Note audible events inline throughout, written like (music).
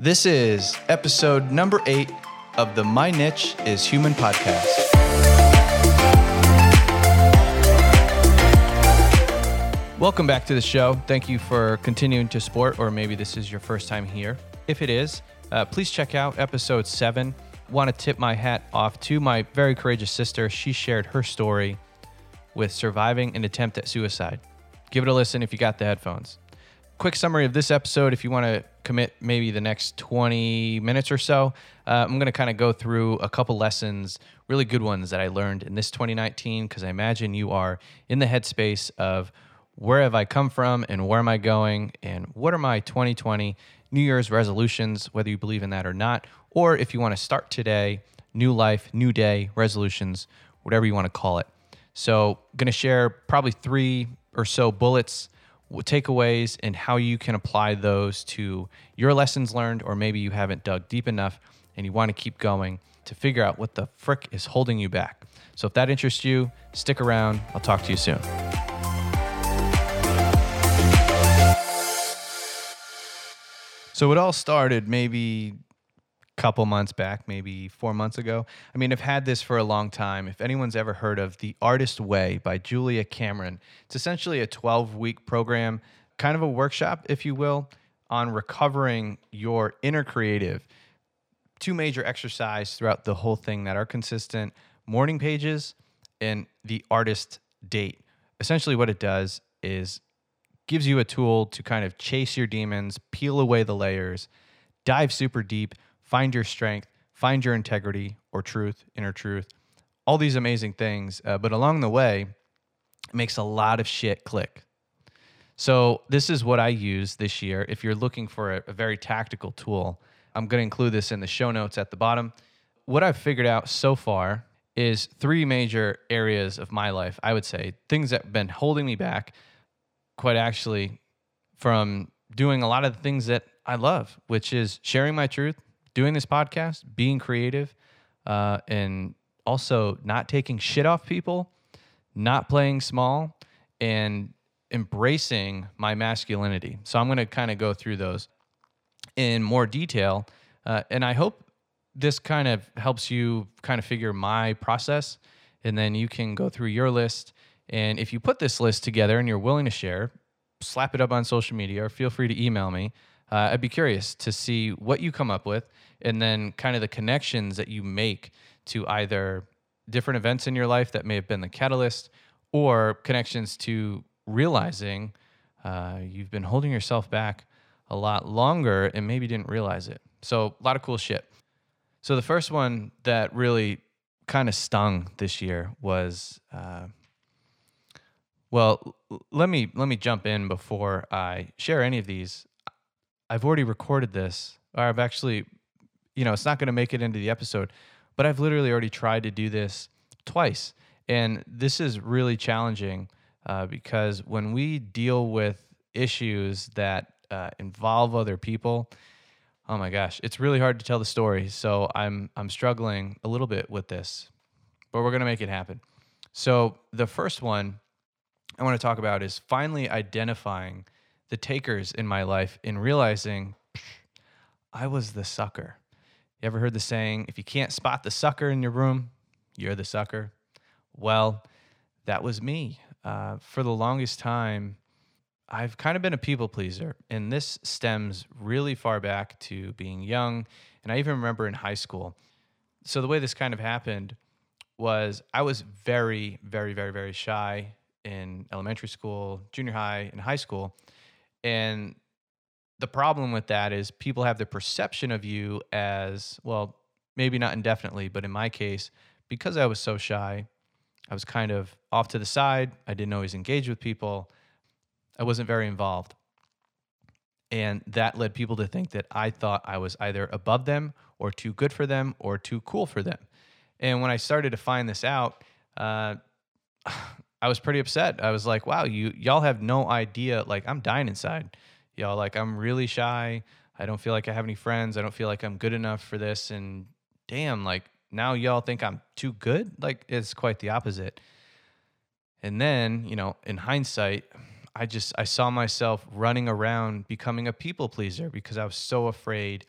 This is episode number eight of the My Niche is Human podcast. Welcome back to the show. Thank you for continuing to support, or maybe this is your first time here. If it is, uh, please check out episode seven. Want to tip my hat off to my very courageous sister. She shared her story with surviving an attempt at suicide. Give it a listen if you got the headphones. Quick summary of this episode if you want to commit maybe the next 20 minutes or so. Uh, I'm going to kind of go through a couple lessons, really good ones that I learned in this 2019, because I imagine you are in the headspace of where have I come from and where am I going and what are my 2020 New Year's resolutions, whether you believe in that or not, or if you want to start today, new life, new day, resolutions, whatever you want to call it. So, going to share probably three or so bullets, takeaways, and how you can apply those to your lessons learned, or maybe you haven't dug deep enough and you want to keep going to figure out what the frick is holding you back. So, if that interests you, stick around. I'll talk to you soon. So, it all started maybe couple months back, maybe four months ago. I mean, I've had this for a long time. If anyone's ever heard of The Artist Way by Julia Cameron, it's essentially a 12 week program, kind of a workshop, if you will, on recovering your inner creative. Two major exercises throughout the whole thing that are consistent morning pages and the artist date. Essentially, what it does is gives you a tool to kind of chase your demons, peel away the layers, dive super deep, find your strength, find your integrity or truth, inner truth, all these amazing things. Uh, but along the way, it makes a lot of shit click. So, this is what I use this year. If you're looking for a, a very tactical tool, I'm going to include this in the show notes at the bottom. What I've figured out so far is three major areas of my life, I would say, things that have been holding me back, quite actually, from doing a lot of the things that I love, which is sharing my truth, doing this podcast, being creative, uh, and also not taking shit off people, not playing small, and embracing my masculinity. So I'm going to kind of go through those in more detail. Uh, and I hope this kind of helps you kind of figure my process. And then you can go through your list. And if you put this list together and you're willing to share, slap it up on social media or feel free to email me. Uh, I'd be curious to see what you come up with and then kind of the connections that you make to either different events in your life that may have been the catalyst or connections to realizing uh, you've been holding yourself back a lot longer and maybe didn't realize it. So, a lot of cool shit. So, the first one that really kind of stung this year was uh, well, let me let me jump in before I share any of these. I've already recorded this, or I've actually you know, it's not going to make it into the episode, but I've literally already tried to do this twice. And this is really challenging uh, because when we deal with issues that uh, involve other people, oh my gosh, it's really hard to tell the story. So I'm I'm struggling a little bit with this, but we're gonna make it happen. So the first one I want to talk about is finally identifying the takers in my life in realizing I was the sucker. You ever heard the saying, if you can't spot the sucker in your room, you're the sucker? Well, that was me. Uh, for the longest time, I've kind of been a people pleaser, and this stems really far back to being young. And I even remember in high school. So, the way this kind of happened was I was very, very, very, very shy in elementary school, junior high, and high school. And the problem with that is people have the perception of you as well maybe not indefinitely but in my case because i was so shy i was kind of off to the side i didn't always engage with people i wasn't very involved. And that led people to think that i thought i was either above them or too good for them or too cool for them. And when i started to find this out uh, (sighs) i was pretty upset. I was like wow you y'all have no idea like i'm dying inside. Y'all like i'm really shy. I don't feel like i have any friends. I don't feel like i'm good enough for this. And damn like now y'all think i'm too good? Like it's quite the opposite. And then you know in hindsight i just i saw myself running around becoming a people pleaser because i was so afraid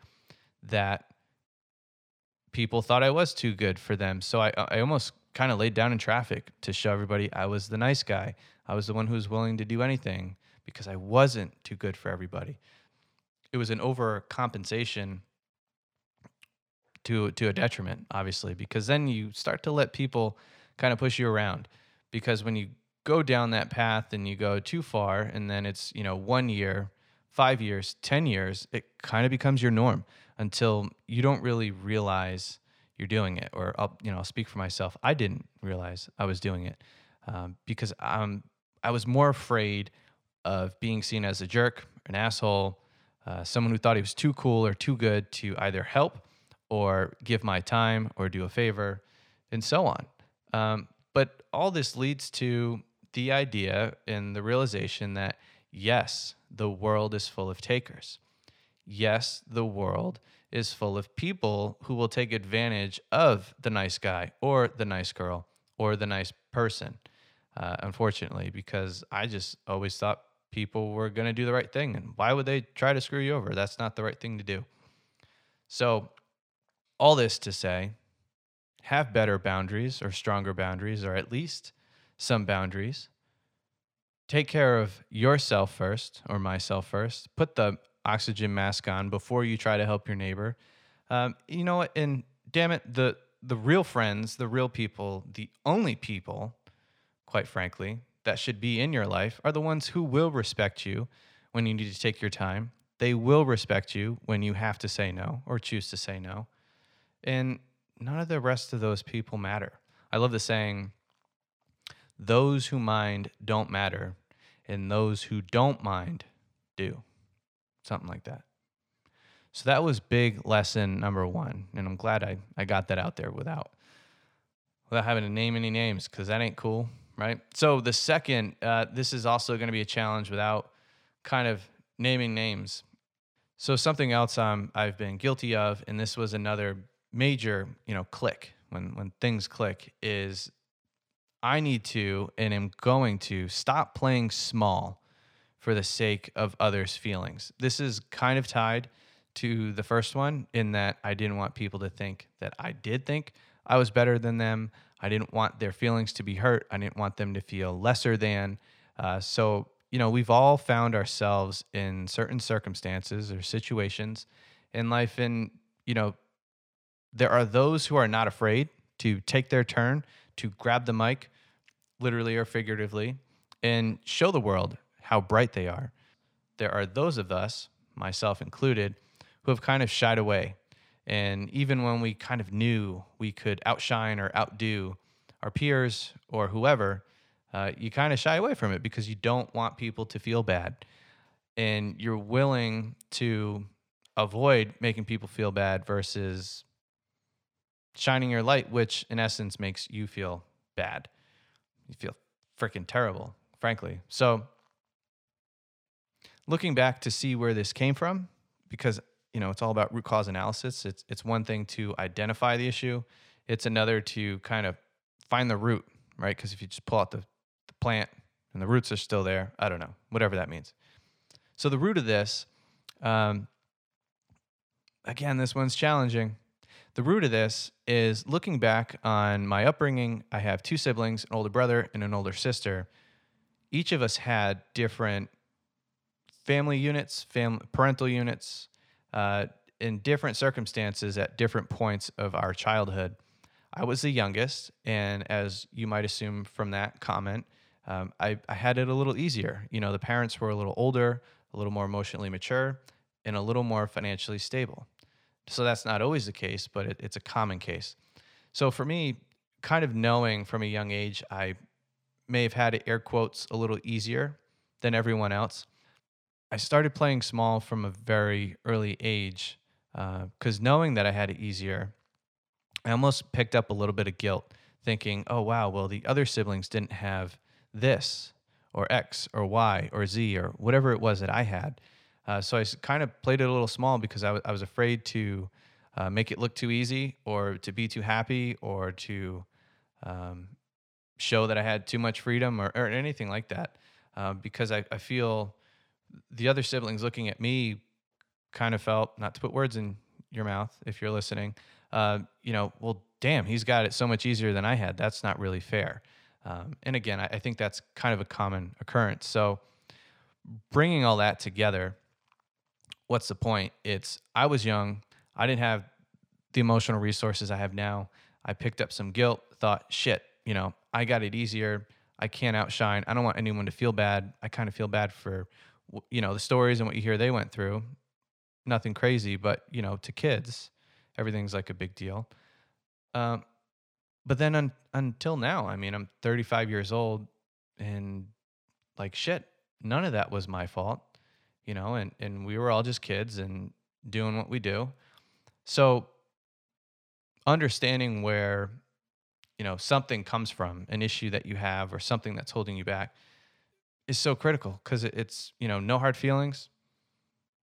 that people thought I was too good for them. So I, I almost kind of laid down in traffic to show everybody I was the nice guy. I was the one who was willing to do anything because I wasn't too good for everybody. It was an overcompensation to to a detriment, obviously, because then you start to let people kind of push you around. Because when you go down that path and you go too far, and then it's you know one year, five years, ten years, it kind of becomes your norm until you don't really realize you're doing it. Or I'll you know I'll speak for myself. I didn't realize I was doing it um, because I'm I was more afraid of being seen as a jerk, an asshole, uh, someone who thought he was too cool or too good to either help or give my time or do a favor, and so on. Um, but all this leads to the idea and the realization that yes, the world is full of takers. Yes, the world is full of people who will take advantage of the nice guy or the nice girl or the nice person. Uh, unfortunately, because I just always thought people were going to do the right thing. And why would they try to screw you over? That's not the right thing to do. So, all this to say, have better boundaries or stronger boundaries, or at least some boundaries. Take care of yourself first or myself first. Put the oxygen mask on before you try to help your neighbor. Um, you know what? And damn it, the the real friends, the real people, the only people, quite frankly, that should be in your life are the ones who will respect you when you need to take your time. They will respect you when you have to say no or choose to say no. And none of the rest of those people matter. I love the saying, those who mind don't matter, and those who don't mind do. Something like that. So that was big lesson number one. And I'm glad I, I got that out there without without having to name any names because that ain't cool right? So the second, uh, this is also going to be a challenge without kind of naming names. So something else um, I've been guilty of, and this was another major, you know, click when when things click is I need to and am going to stop playing small for the sake of others' feelings. This is kind of tied to the first one in that I didn't want people to think that I did think I was better than them. I didn't want their feelings to be hurt. I didn't want them to feel lesser than. Uh, so, you know, we've all found ourselves in certain circumstances or situations in life. And, you know, there are those who are not afraid to take their turn, to grab the mic, literally or figuratively, and show the world how bright they are. There are those of us, myself included, who have kind of shied away and even when we kind of knew we could outshine or outdo our peers or whoever, uh, you kind of shy away from it because you don't want people to feel bad. And you're willing to avoid making people feel bad versus shining your light, which in essence makes you feel bad. You feel freaking terrible, frankly. So, looking back to see where this came from, because you know, it's all about root cause analysis. It's it's one thing to identify the issue. It's another to kind of find the root, right? Because if you just pull out the, the plant and the roots are still there, I don't know, whatever that means. So the root of this, um, again, this one's challenging. The root of this is looking back on my upbringing. I have two siblings, an older brother and an older sister. Each of us had different family units, fam- parental units, uh, in different circumstances at different points of our childhood. I was the youngest, and as you might assume from that comment, um, I, I had it a little easier. You know, the parents were a little older, a little more emotionally mature, and a little more financially stable. So that's not always the case, but it, it's a common case. So for me, kind of knowing from a young age, I may have had air quotes a little easier than everyone else. I started playing small from a very early age because uh, knowing that I had it easier, I almost picked up a little bit of guilt, thinking, oh, wow, well, the other siblings didn't have this or X or Y or Z or whatever it was that I had. Uh, so I kind of played it a little small because I, w- I was afraid to uh, make it look too easy or to be too happy or to um, show that I had too much freedom or, or anything like that. Uh, because I, I feel the other siblings looking at me kind of felt, not to put words in your mouth if you're listening. Uh, you know, well, damn, he's got it so much easier than I had. That's not really fair. Um, and again, I, I think that's kind of a common occurrence. So, bringing all that together, what's the point? It's I was young. I didn't have the emotional resources I have now. I picked up some guilt, thought, shit, you know, I got it easier. I can't outshine. I don't want anyone to feel bad. I kind of feel bad for, you know, the stories and what you hear they went through. Nothing crazy, but, you know, to kids, everything's like a big deal. Um, but then un- until now, I mean, I'm 35 years old and like shit, none of that was my fault, you know, and, and we were all just kids and doing what we do. So understanding where, you know, something comes from, an issue that you have or something that's holding you back is so critical because it's, you know, no hard feelings.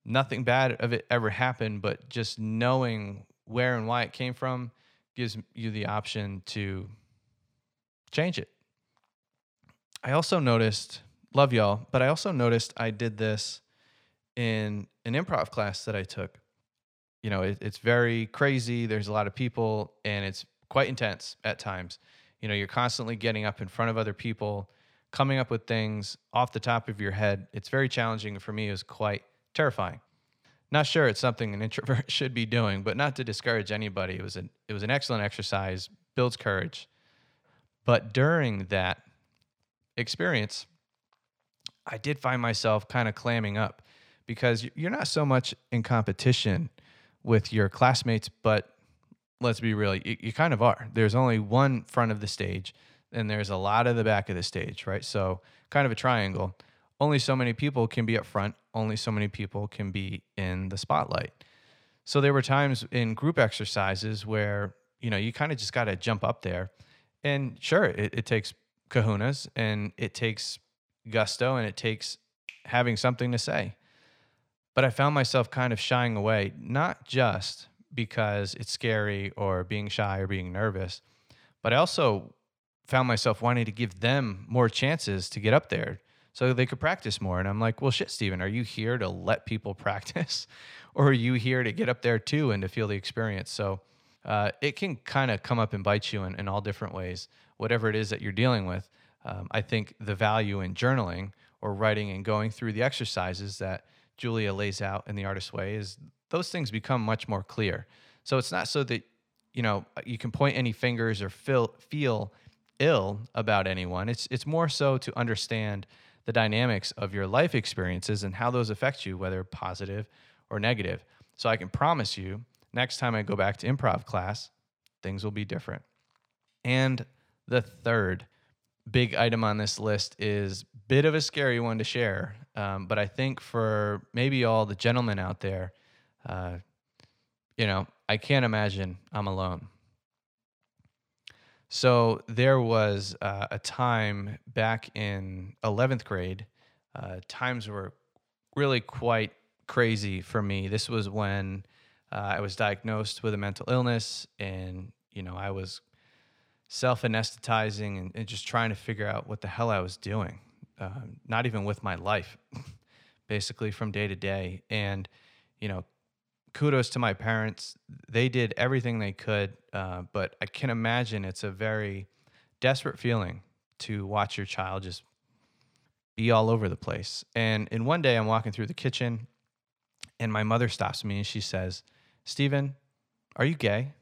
Nothing bad of it ever happened, but just knowing where and why it came from gives you the option to change it. I also noticed, love y'all, but I also noticed I did this in an improv class that I took. You know, it, it's very crazy. There's a lot of people, and it's quite intense at times. You know, you're constantly getting up in front of other people, coming up with things off the top of your head. It's very challenging. For me, it was quite terrifying. Not sure it's something an introvert (laughs) should be doing, but not to discourage anybody. It was an it was an excellent exercise, builds courage. But during that experience, I did find myself kind of clamming up because you're not so much in competition with your classmates, but let's be real, you, you kind of are. There's only one front of the stage, and there's a lot of the back of the stage, right? So, kind of a triangle only so many people can be up front, only so many people can be in the spotlight. So there were times in group exercises where, you know, you kind of just got to jump up there. And sure, it, it takes kahunas and it takes gusto and it takes having something to say. But I found myself kind of shying away, not just because it's scary or being shy or being nervous, but I also found myself wanting to give them more chances to get up there so they could practice more. And I'm like, well, shit, Steven, are you here to let people (laughs) practice or are you here to get up there too and to feel the experience? So uh, it can kind of come up and bite you in, in, all different ways, whatever it is that you're dealing with. Um, I think the value in journaling or writing and going through the exercises that Julia lays out in the Artist's way is those things become much more clear. So it's not so that you know you can point any fingers or feel feel ill about anyone. It's it's more so to understand the dynamics of your life experiences and how those affect you, whether positive or negative. So I can promise you, next time I go back to improv class, things will be different. And the third big item on this list is bit of a scary one to share, um, but I think for maybe all the gentlemen out there, uh, you know, I can't imagine I'm alone. So there was uh, a time back in 11th grade, uh, times were really quite crazy for me. This was when uh, I was diagnosed with a mental illness and, you know, I was self anesthetizing and, and, just trying to figure out what the hell I was doing, um, not even with my life, (laughs) basically from day to day. And, you know, kudos to my parents. They did everything they could, uh, but I can imagine it's a very desperate feeling to watch your child just be all over the place. And in one day I'm walking through the kitchen, and my mother stops me and she says, "Steven, are you gay?"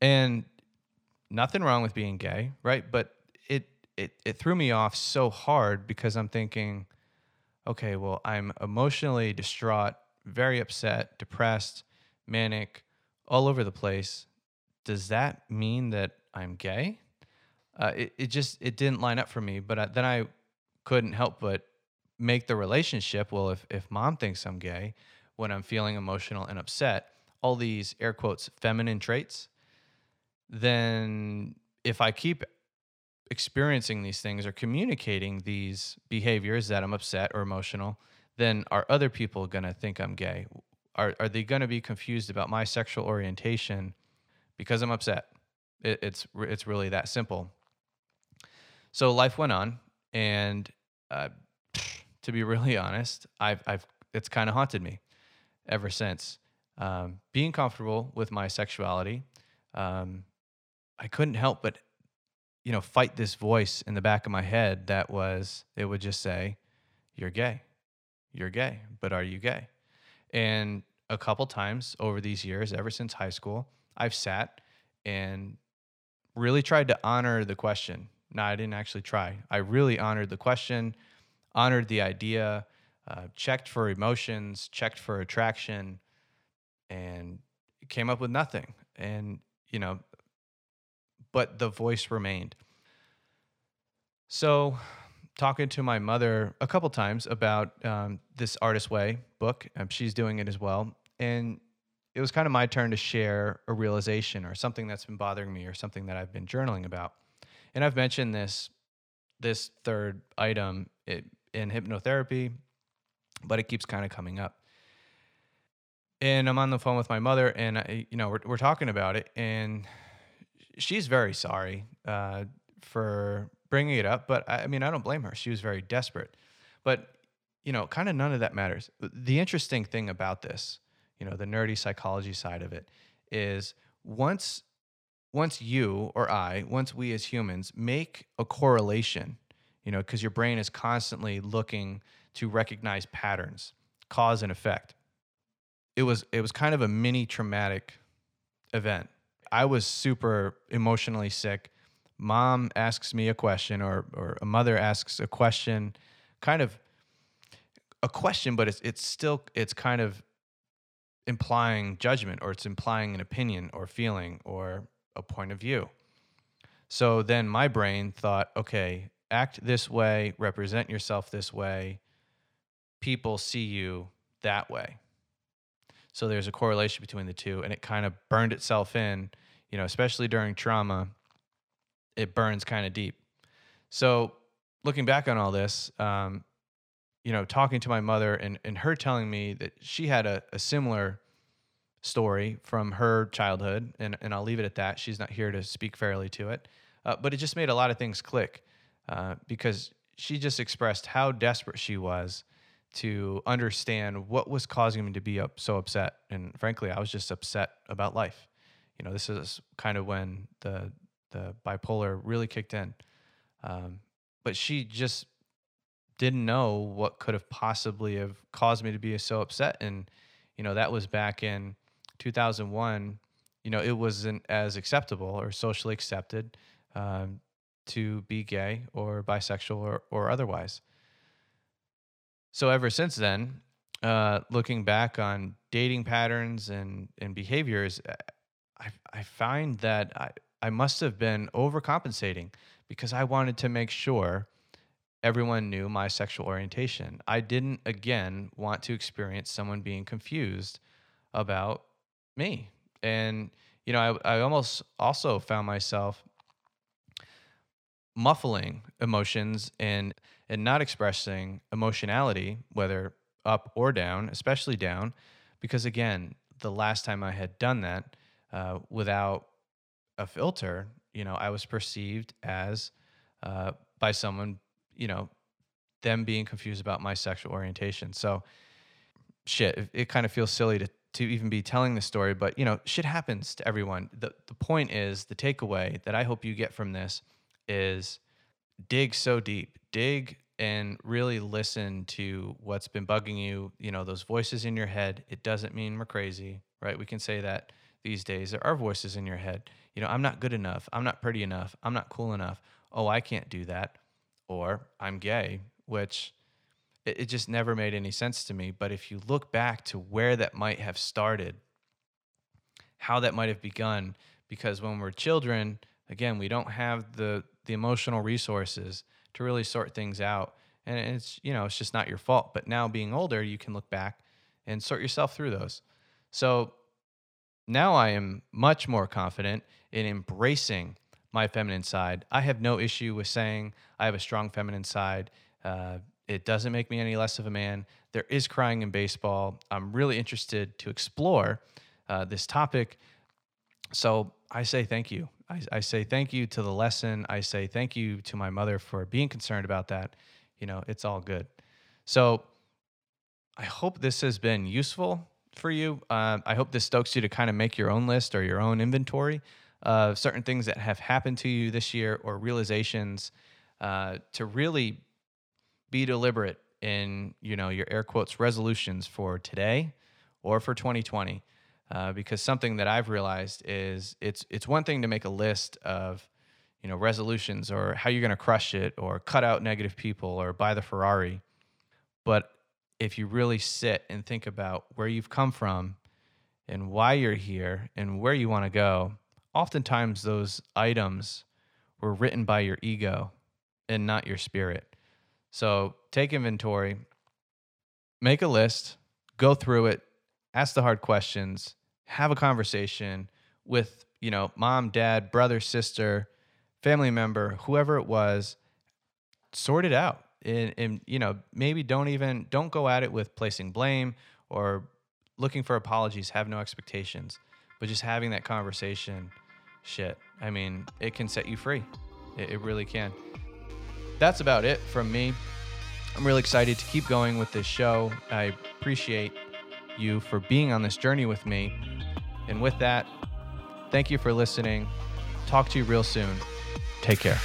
And nothing wrong with being gay, right? But it it it threw me off so hard because I'm thinking, okay, well, I'm emotionally distraught very upset, depressed, manic, all over the place. Does that mean that I'm gay? Uh, it, it just it didn't line up for me. But I, then I couldn't help but make the relationship. Well, if if mom thinks I'm gay when I'm feeling emotional and upset, all these air quotes feminine traits, then if I keep experiencing these things or communicating these behaviors that I'm upset or emotional, then are other people going to think I'm gay? Are, are they going to be confused about my sexual orientation because I'm upset? It, it's, it's really that simple. So life went on, and uh, to be really (laughs) honest, I've, I've it's kind of haunted me ever since. um, being comfortable with my sexuality, um, I couldn't help but, you know, fight this voice in the back of my head that was, it would just say, You're gay. You're gay. But are you gay? And a couple times over these years, ever since high school, I've sat and really tried to honor the question. No, I didn't actually try. I really honored the question, honored the idea, uh, checked for emotions, checked for attraction, and came up with nothing. And, you know, but the voice remained. So, talking to my mother a couple times about um, this Artist Way book, um, she's doing it as well. And it was kind of my turn to share a realization or something that's been bothering me or something that I've been journaling about. And I've mentioned this this third item in hypnotherapy, but it keeps kind of coming up and I'm on the phone with my mother, and I, you know we're we're talking about it, and she's very sorry uh, for bringing it up. But I, I mean, I don't blame her. She was very desperate. But you know, kind of none of that matters. The interesting thing about this, you know, the nerdy psychology side of it, is once once you or I, once we as humans make a correlation, you know, because your brain is constantly looking to recognize patterns, cause and effect it was it was kind of a mini traumatic event. I was super emotionally sick. Mom asks me a question or or a mother asks a question, kind of a question, but it's it's still it's kind of implying judgment or it's implying an opinion or feeling or a point of view. So then my brain thought, okay, act this way, represent yourself this way. People see you that way. So there's a correlation between the two, and it kind of burned itself in, you know, especially during trauma, it burns kind of deep. So looking back on all this, um, you know, talking to my mother and, and her telling me that she had a, a similar story from her childhood, and, and I'll leave it at that. She's not here to speak fairly to it. Uh, but it just made a lot of things click uh, because she just expressed how desperate she was to understand what was causing me to be up so upset. And frankly, I was just upset about life. You know, this is kind of when the the bipolar really kicked in. Um, but she just didn't know what could have possibly have caused me to be so upset. And you know, that was back in 2001. You know, it wasn't as acceptable or socially accepted um, to be gay or bisexual or, or otherwise. So ever since then, uh, looking back on dating patterns and, and behaviors, I, I find that I, I must have been overcompensating because I wanted to make sure everyone knew my sexual orientation. I didn't, again, want to experience someone being confused about me. And, you know, I, I almost also found myself muffling emotions and and not expressing emotionality whether up or down especially down because again the last time i had done that uh, without a filter you know i was perceived as uh, by someone you know them being confused about my sexual orientation so shit it, it kind of feels silly to to even be telling the story but you know shit happens to everyone the, the point is the takeaway that i hope you get from this is dig so deep, dig and really listen to what's been bugging you, you know, those voices in your head. It doesn't mean we're crazy, right? We can say that these days. There are voices in your head. You know, I'm not good enough. I'm not pretty enough. I'm not cool enough. Oh, I can't do that. Or I'm gay, which it, it just never made any sense to me. But if you look back to where that might have started, how that might have begun, because when we're children, again, we don't have the the emotional resources to really sort things out. And it's, you know, it's just not your fault. But now being older, you can look back and sort yourself through those. So now I am much more confident in embracing my feminine side. I have no issue with saying I have a strong feminine side. Uh, it doesn't make me any less of a man. There is crying in baseball. I'm really interested to explore uh, this topic. So I say thank you. I, I say thank you to the lesson. I say thank you to my mother for being concerned about that. You know, it's all good. So I hope this has been useful. For you. Um, I hope this stokes you to kind of make your own list or your own inventory of certain things that have happened to you this year or realizations uh, to really be deliberate in you know your air quotes resolutions for today or for 2020 uh, because something that I've realized is it's it's one thing to make a list of you know resolutions or how you're going to crush it or cut out negative people or buy the Ferrari, but if you really sit and think about where you've come from and why you're here and where you want to go, oftentimes those items were written by your ego and not your spirit. So take inventory, make a list, go through it, ask the hard questions, have a conversation with, you know, mom, dad, brother, sister, family member, whoever it was, sort it out and, and you know maybe don't even don't go at it with placing blame or looking for apologies. Have no expectations but just having that conversation shit i mean it can set you free. It, it really can. That's about it from me. I'm really excited to keep going with this show. I appreciate you for being on this journey with me. And with that thank you for listening. Talk to you real soon. Take care